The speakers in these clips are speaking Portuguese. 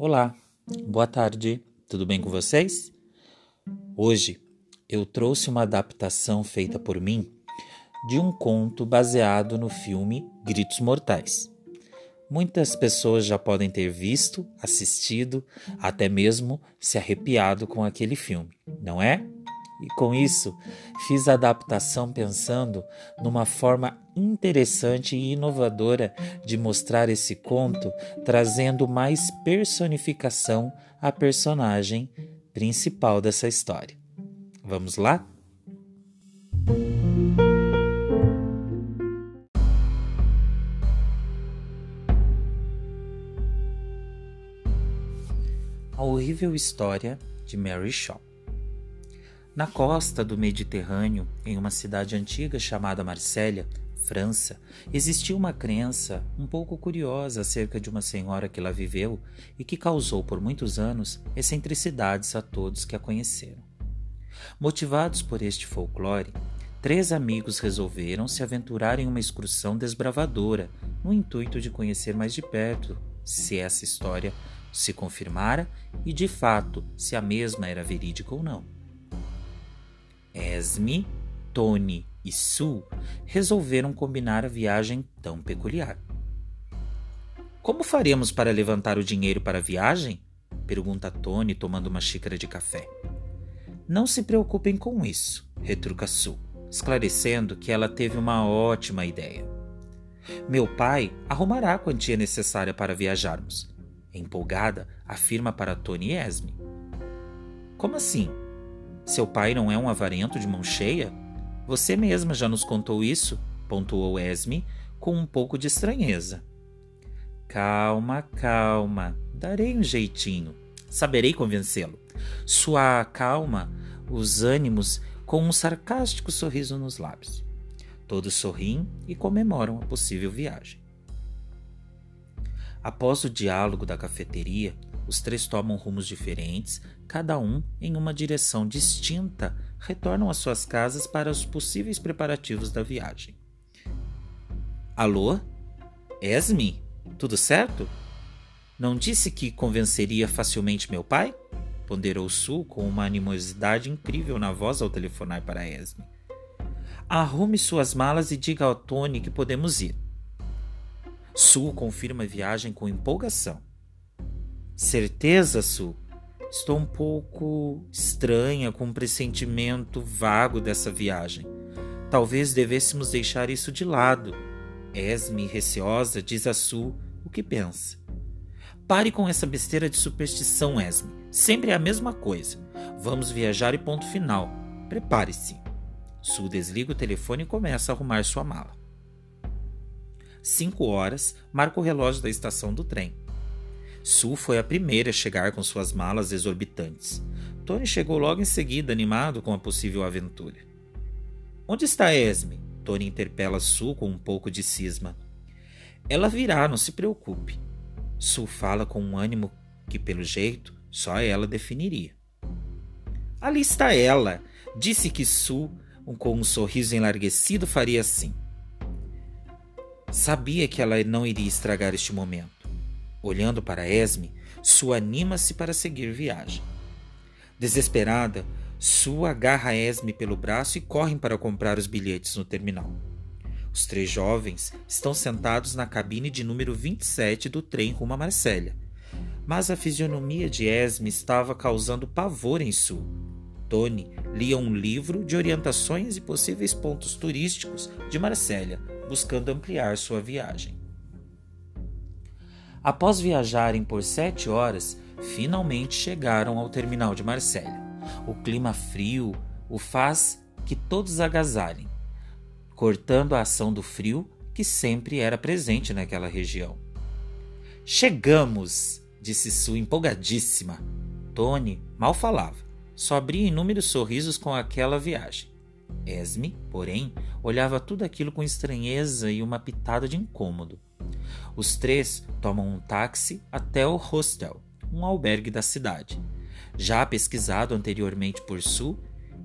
Olá, boa tarde, tudo bem com vocês? Hoje eu trouxe uma adaptação feita por mim de um conto baseado no filme Gritos Mortais. Muitas pessoas já podem ter visto, assistido, até mesmo se arrepiado com aquele filme, não é? E com isso, fiz a adaptação pensando numa forma interessante e inovadora de mostrar esse conto, trazendo mais personificação à personagem principal dessa história. Vamos lá? A horrível história de Mary Shaw. Na costa do Mediterrâneo, em uma cidade antiga chamada Marsella, França, existia uma crença um pouco curiosa acerca de uma senhora que lá viveu e que causou por muitos anos excentricidades a todos que a conheceram. Motivados por este folclore, três amigos resolveram se aventurar em uma excursão desbravadora, no intuito de conhecer mais de perto se essa história se confirmara e, de fato, se a mesma era verídica ou não. Esme, Tony e Sue resolveram combinar a viagem tão peculiar. Como faremos para levantar o dinheiro para a viagem? pergunta Tony tomando uma xícara de café. Não se preocupem com isso, retruca Sue, esclarecendo que ela teve uma ótima ideia. Meu pai arrumará a quantia necessária para viajarmos. Empolgada, afirma para Tony e Esme. Como assim? Seu pai não é um avarento de mão cheia? Você mesma já nos contou isso, pontuou Esme com um pouco de estranheza. Calma, calma, darei um jeitinho. Saberei convencê-lo. Sua calma, os ânimos com um sarcástico sorriso nos lábios. Todos sorriem e comemoram a possível viagem. Após o diálogo da cafeteria, os três tomam rumos diferentes, cada um em uma direção distinta, retornam às suas casas para os possíveis preparativos da viagem. Alô? Esme? Tudo certo? Não disse que convenceria facilmente meu pai? Ponderou Su com uma animosidade incrível na voz ao telefonar para Esme. Arrume suas malas e diga ao Tony que podemos ir. Su confirma a viagem com empolgação. Certeza, Su? Estou um pouco estranha com um pressentimento vago dessa viagem. Talvez devêssemos deixar isso de lado. Esme, receosa, diz a Su o que pensa. Pare com essa besteira de superstição, Esme. Sempre é a mesma coisa. Vamos viajar e ponto final. Prepare-se. Su desliga o telefone e começa a arrumar sua mala. Cinco horas marca o relógio da estação do trem. Sue foi a primeira a chegar com suas malas exorbitantes. Tony chegou logo em seguida, animado com a possível aventura. Onde está Esme? Tony interpela Sue com um pouco de cisma. Ela virá, não se preocupe. Sue fala com um ânimo que, pelo jeito, só ela definiria. Ali está ela! Disse que Sue, com um sorriso enlarguecido, faria assim. Sabia que ela não iria estragar este momento. Olhando para Esme, Sue anima-se para seguir viagem. Desesperada, Sue agarra Esme pelo braço e correm para comprar os bilhetes no terminal. Os três jovens estão sentados na cabine de número 27 do trem rumo a Marsella. Mas a fisionomia de Esme estava causando pavor em Sue. Tony lia um livro de orientações e possíveis pontos turísticos de Marsella, buscando ampliar sua viagem. Após viajarem por sete horas, finalmente chegaram ao terminal de Marsella. O clima frio o faz que todos agasalhem, cortando a ação do frio que sempre era presente naquela região. Chegamos! disse Sue empolgadíssima. Tony mal falava, só abria inúmeros sorrisos com aquela viagem. Esme, porém, olhava tudo aquilo com estranheza e uma pitada de incômodo. Os três tomam um táxi até o hostel, um albergue da cidade, já pesquisado anteriormente por Sue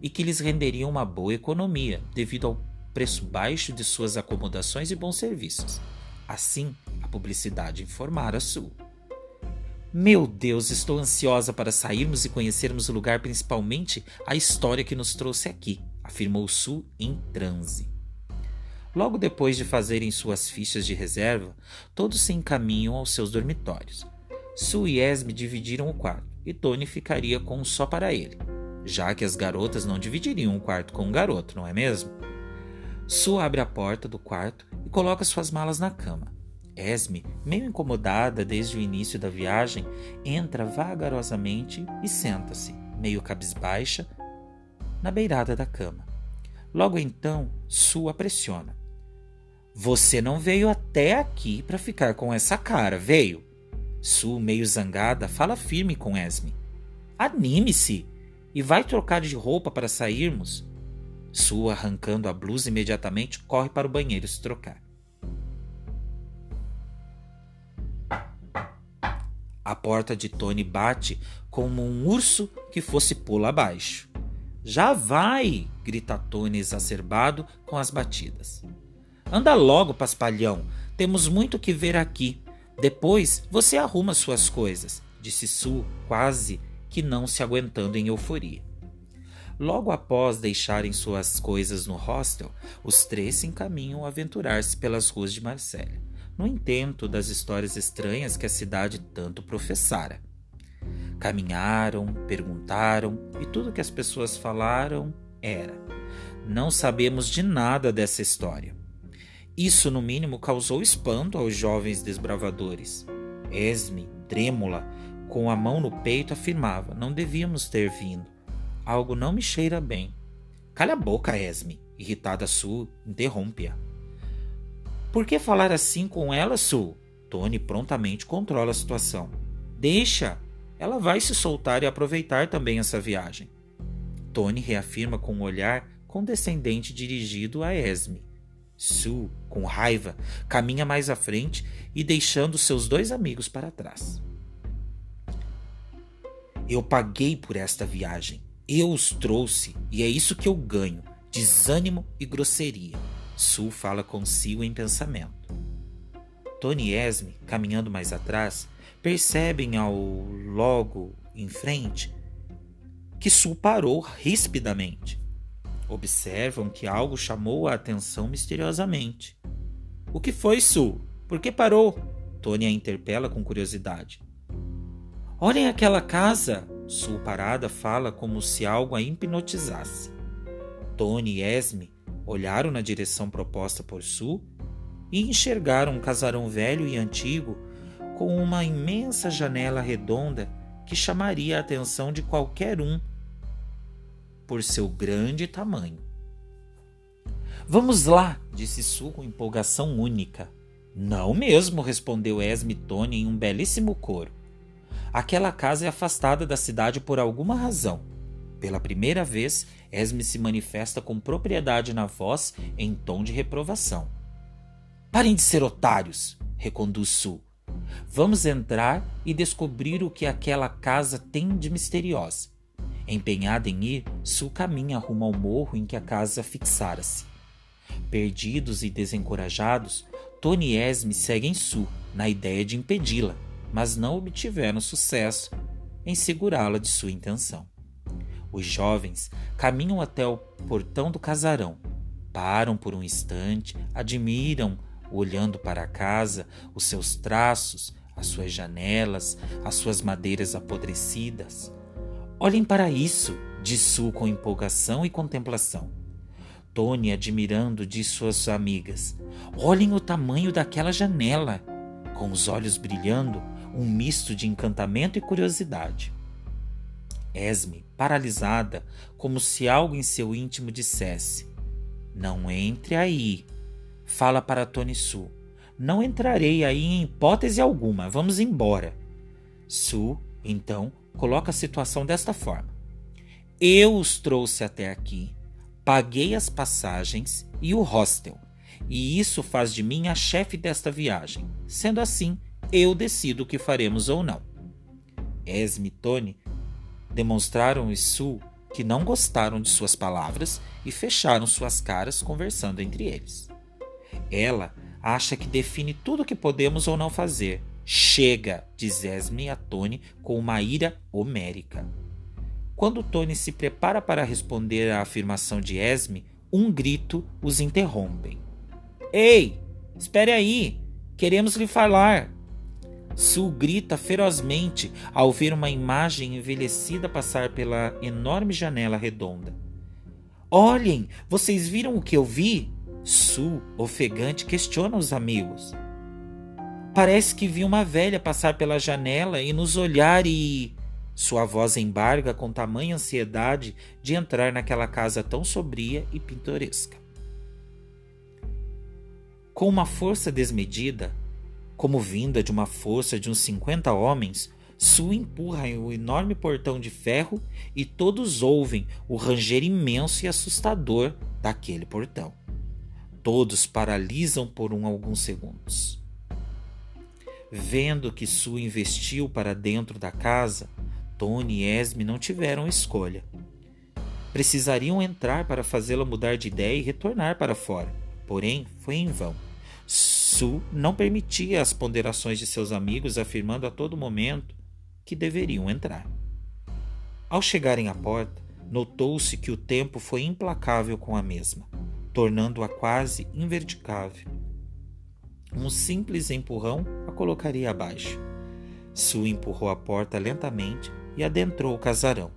e que lhes renderia uma boa economia devido ao preço baixo de suas acomodações e bons serviços. Assim, a publicidade informara Sue. Meu Deus, estou ansiosa para sairmos e conhecermos o lugar, principalmente a história que nos trouxe aqui, afirmou Su em transe. Logo depois de fazerem suas fichas de reserva, todos se encaminham aos seus dormitórios. Su e Esme dividiram o quarto, e Tony ficaria com um só para ele, já que as garotas não dividiriam o quarto com um garoto, não é mesmo? Su abre a porta do quarto e coloca suas malas na cama. Esme, meio incomodada desde o início da viagem, entra vagarosamente e senta-se, meio cabisbaixa, na beirada da cama. Logo então, Su a pressiona. Você não veio até aqui para ficar com essa cara, veio? Su, meio zangada, fala firme com Esme. Anime-se e vai trocar de roupa para sairmos. Su, arrancando a blusa imediatamente, corre para o banheiro se trocar. A porta de Tony bate como um urso que fosse pô-lo abaixo. Já vai! grita Tony exacerbado com as batidas. Anda logo, paspalhão. Temos muito que ver aqui. Depois você arruma suas coisas, disse Su, quase que não se aguentando em euforia. Logo após deixarem suas coisas no hostel, os três se encaminham a aventurar-se pelas ruas de Marsella no intento das histórias estranhas que a cidade tanto professara. Caminharam, perguntaram e tudo que as pessoas falaram era: Não sabemos de nada dessa história. Isso, no mínimo, causou espanto aos jovens desbravadores. Esme, trêmula, com a mão no peito, afirmava: Não devíamos ter vindo. Algo não me cheira bem. Calha a boca, Esme, irritada Sue, interrompe-a. Por que falar assim com ela, Su? Tony prontamente controla a situação. Deixa! Ela vai se soltar e aproveitar também essa viagem. Tony reafirma com um olhar condescendente dirigido a Esme. Sue, com raiva, caminha mais à frente e deixando seus dois amigos para trás. Eu paguei por esta viagem. Eu os trouxe e é isso que eu ganho: desânimo e grosseria. Sul fala consigo em pensamento. Tony e Esme, caminhando mais atrás, percebem ao logo em frente que Sul parou rispidamente. Observam que algo chamou a atenção misteriosamente. O que foi, Sul? Por que parou? Tony a interpela com curiosidade. Olhem aquela casa! Sul parada fala como se algo a hipnotizasse. Tony e Esme olharam na direção proposta por Su e enxergaram um casarão velho e antigo com uma imensa janela redonda que chamaria a atenção de qualquer um por seu grande tamanho. Vamos lá, disse Su com empolgação única. Não mesmo, respondeu Esme Tony em um belíssimo coro. Aquela casa é afastada da cidade por alguma razão. Pela primeira vez, Esme se manifesta com propriedade na voz em tom de reprovação. Parem de ser otários, reconduz Su. Vamos entrar e descobrir o que aquela casa tem de misteriosa. Empenhada em ir, Su caminha rumo ao morro em que a casa fixara-se. Perdidos e desencorajados, Tony e Esme seguem Su na ideia de impedi-la, mas não obtiveram sucesso em segurá-la de sua intenção. Os jovens caminham até o portão do casarão, param por um instante, admiram, olhando para a casa, os seus traços, as suas janelas, as suas madeiras apodrecidas. Olhem para isso, diz Su com empolgação e contemplação. Tony admirando de suas amigas. Olhem o tamanho daquela janela, com os olhos brilhando, um misto de encantamento e curiosidade. Esme, paralisada, como se algo em seu íntimo dissesse: Não entre aí. Fala para Tony Su. Não entrarei aí em hipótese alguma. Vamos embora. Su, então, coloca a situação desta forma: Eu os trouxe até aqui, paguei as passagens e o hostel, e isso faz de mim a chefe desta viagem. Sendo assim, eu decido o que faremos ou não. Esme e Tony demonstraram isso que não gostaram de suas palavras e fecharam suas caras conversando entre eles. Ela acha que define tudo o que podemos ou não fazer, Chega, diz Esme a Tony com uma ira homérica. Quando Tony se prepara para responder à afirmação de Esme, um grito os interrompe. Ei, espere aí, queremos lhe falar. Sue grita ferozmente ao ver uma imagem envelhecida passar pela enorme janela redonda. Olhem, vocês viram o que eu vi? Sue, ofegante, questiona os amigos. Parece que vi uma velha passar pela janela e nos olhar e. Sua voz embarga com tamanha ansiedade de entrar naquela casa tão sobria e pintoresca. Com uma força desmedida, como vinda de uma força de uns 50 homens, Sue empurra o enorme portão de ferro e todos ouvem o ranger imenso e assustador daquele portão. Todos paralisam por um alguns segundos. Vendo que Sue investiu para dentro da casa, Tony e Esme não tiveram escolha. Precisariam entrar para fazê-la mudar de ideia e retornar para fora. Porém, foi em vão. Sue não permitia as ponderações de seus amigos, afirmando a todo momento que deveriam entrar. Ao chegarem à porta, notou-se que o tempo foi implacável com a mesma, tornando-a quase inverdicável. Um simples empurrão a colocaria abaixo. Sue empurrou a porta lentamente e adentrou o casarão.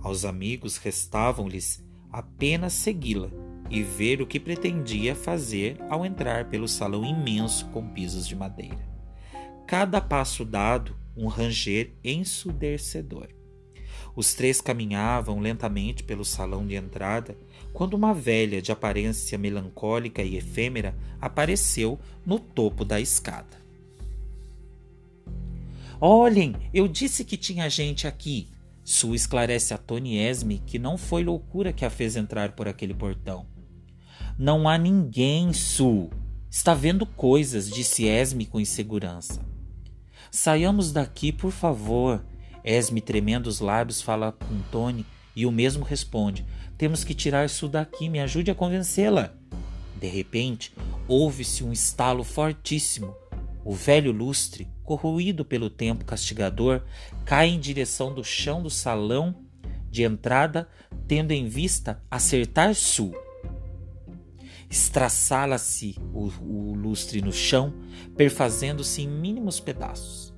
Aos amigos restavam-lhes apenas segui-la e ver o que pretendia fazer ao entrar pelo salão imenso com pisos de madeira. Cada passo dado, um ranger ensurdecedor. Os três caminhavam lentamente pelo salão de entrada quando uma velha de aparência melancólica e efêmera apareceu no topo da escada. Olhem, eu disse que tinha gente aqui. Sue esclarece a Tony Esme que não foi loucura que a fez entrar por aquele portão. Não há ninguém, Su. Está vendo coisas, disse Esme com insegurança. Saiamos daqui, por favor. Esme, tremendo os lábios, fala com Tony e o mesmo responde: Temos que tirar Su daqui, me ajude a convencê-la. De repente, ouve-se um estalo fortíssimo. O velho lustre, corroído pelo tempo castigador, cai em direção do chão do salão de entrada, tendo em vista acertar Su estraçala-se o, o lustre no chão, perfazendo-se em mínimos pedaços.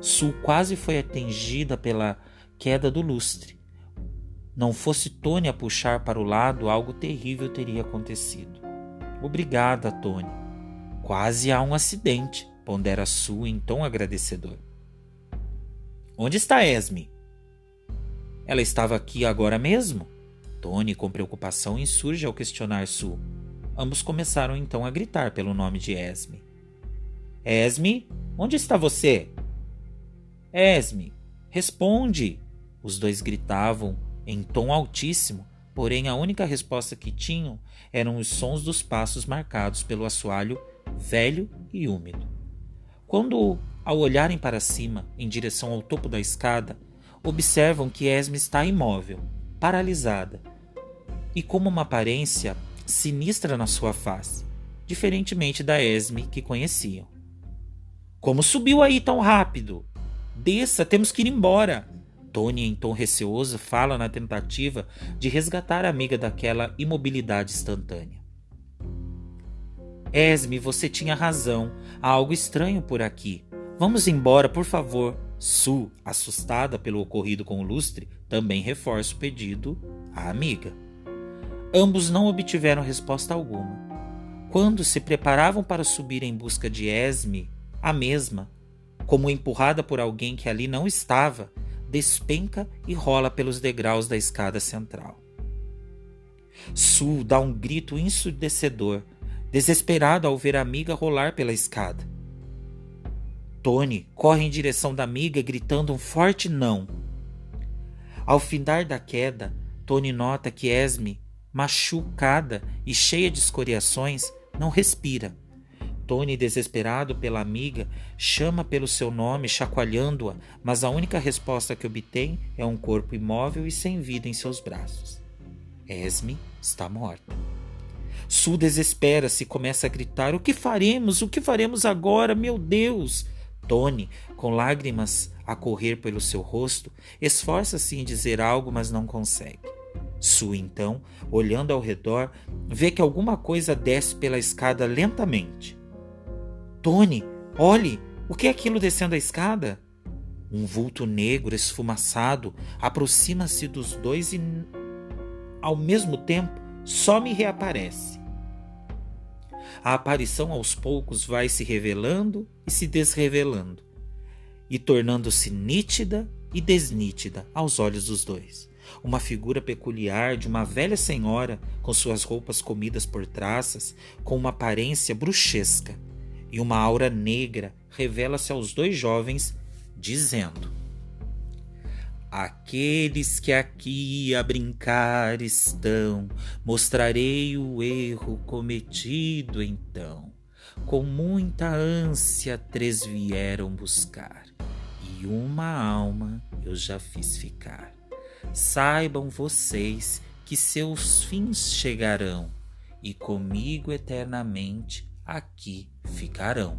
Sul quase foi atingida pela queda do lustre. Não fosse Tony a puxar para o lado, algo terrível teria acontecido. Obrigada, Tony. Quase há um acidente, pondera Sue em tom agradecedor. Onde está Esme? Ela estava aqui agora mesmo? Tony, com preocupação, insurge ao questionar Sue. Ambos começaram então a gritar pelo nome de Esme. Esme, onde está você? Esme, responde! Os dois gritavam em tom altíssimo, porém a única resposta que tinham eram os sons dos passos marcados pelo assoalho velho e úmido. Quando, ao olharem para cima, em direção ao topo da escada, observam que Esme está imóvel, paralisada, e como uma aparência sinistra na sua face, diferentemente da Esme que conheciam. Como subiu aí tão rápido? Desça, temos que ir embora. Tony, em tom receoso, fala na tentativa de resgatar a amiga daquela imobilidade instantânea. Esme, você tinha razão. Há algo estranho por aqui. Vamos embora, por favor. Su, assustada pelo ocorrido com o lustre, também reforça o pedido à amiga. Ambos não obtiveram resposta alguma. Quando se preparavam para subir em busca de Esme, a mesma, como empurrada por alguém que ali não estava, despenca e rola pelos degraus da escada central. Sul dá um grito ensurdecedor, desesperado ao ver a amiga rolar pela escada. Tony corre em direção da amiga, gritando um forte não. Ao findar da queda, Tony nota que Esme machucada e cheia de escoriações, não respira. Tony, desesperado pela amiga, chama pelo seu nome, chacoalhando-a, mas a única resposta que obtém é um corpo imóvel e sem vida em seus braços. Esme está morta. Su desespera-se e começa a gritar: O que faremos? O que faremos agora? Meu Deus! Tony, com lágrimas a correr pelo seu rosto, esforça-se em dizer algo, mas não consegue. Sue, então, olhando ao redor, vê que alguma coisa desce pela escada lentamente. Tony, olhe! O que é aquilo descendo a escada? Um vulto negro esfumaçado aproxima-se dos dois e, ao mesmo tempo, só me reaparece. A aparição aos poucos vai se revelando e se desrevelando, e tornando-se nítida e desnítida aos olhos dos dois. Uma figura peculiar de uma velha senhora com suas roupas comidas por traças, com uma aparência bruxesca, e uma aura negra revela-se aos dois jovens, dizendo: Aqueles que aqui a brincar estão, mostrarei o erro cometido então. Com muita ânsia, três vieram buscar, e uma alma eu já fiz ficar. Saibam vocês que seus fins chegarão, e comigo eternamente aqui ficarão.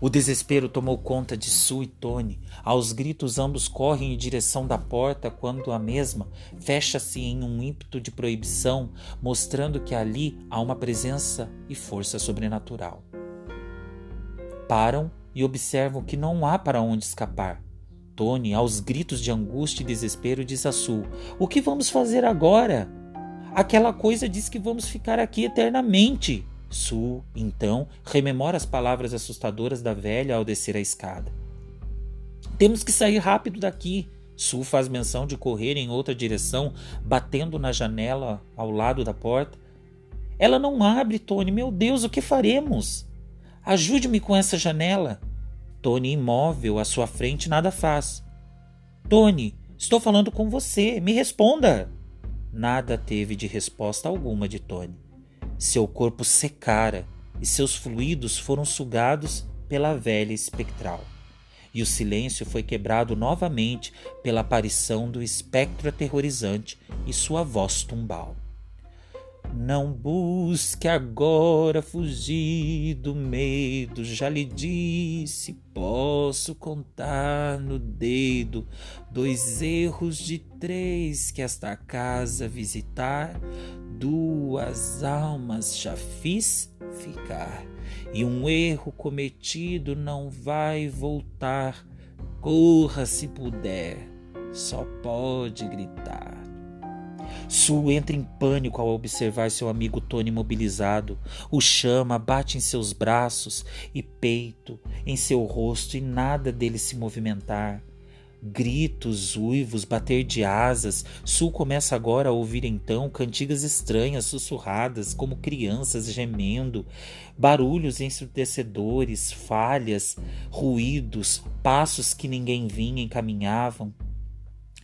O desespero tomou conta de Sue e Tony. Aos gritos, ambos correm em direção da porta quando a mesma fecha-se em um ímpeto de proibição, mostrando que ali há uma presença e força sobrenatural. Param e observam que não há para onde escapar. Tony, aos gritos de angústia e desespero, diz a Sue: O que vamos fazer agora? Aquela coisa diz que vamos ficar aqui eternamente. Su, então, rememora as palavras assustadoras da velha ao descer a escada. Temos que sair rápido daqui. Su faz menção de correr em outra direção, batendo na janela ao lado da porta. Ela não abre, Tony. Meu Deus, o que faremos? Ajude-me com essa janela. Tony, imóvel à sua frente, nada faz. Tony, estou falando com você. Me responda. Nada teve de resposta alguma de Tony. Seu corpo secara e seus fluidos foram sugados pela velha espectral. E o silêncio foi quebrado novamente pela aparição do espectro aterrorizante e sua voz tumbal. Não busque agora fugir do medo, já lhe disse, posso contar no dedo dois erros de três que esta casa visitar, duas almas já fiz ficar, e um erro cometido não vai voltar. Corra se puder, só pode gritar. Sue entra em pânico ao observar seu amigo Tony imobilizado. O chama, bate em seus braços e peito, em seu rosto e nada dele se movimentar. Gritos, uivos, bater de asas. Sul começa agora a ouvir então cantigas estranhas, sussurradas, como crianças gemendo, barulhos ensurdecedores, falhas, ruídos, passos que ninguém vinha encaminhavam.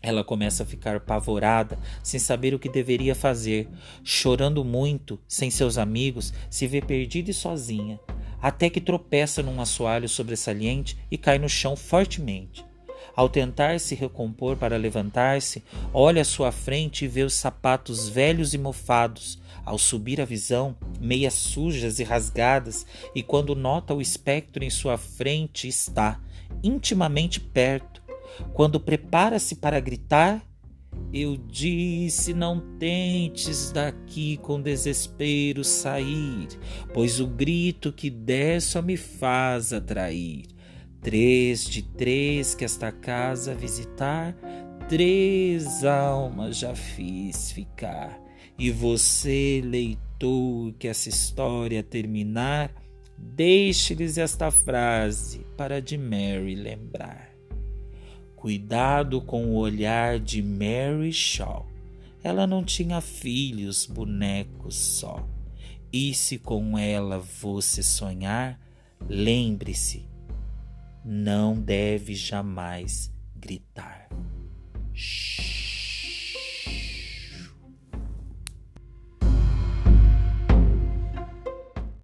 Ela começa a ficar apavorada, sem saber o que deveria fazer, chorando muito, sem seus amigos, se vê perdida e sozinha, até que tropeça num assoalho sobressalente e cai no chão fortemente. Ao tentar se recompor para levantar-se, olha à sua frente e vê os sapatos velhos e mofados. Ao subir a visão, meias sujas e rasgadas, e quando nota o espectro em sua frente está, intimamente perto, quando prepara-se para gritar, eu disse: Não tentes daqui com desespero sair, pois o grito que der só me faz atrair. Três de três que esta casa visitar, três almas já fiz ficar. E você, leitor, que essa história terminar, deixe-lhes esta frase para de Mary lembrar. Cuidado com o olhar de Mary Shaw. Ela não tinha filhos, bonecos só. E se com ela você sonhar, lembre-se, não deve jamais gritar. Shhh.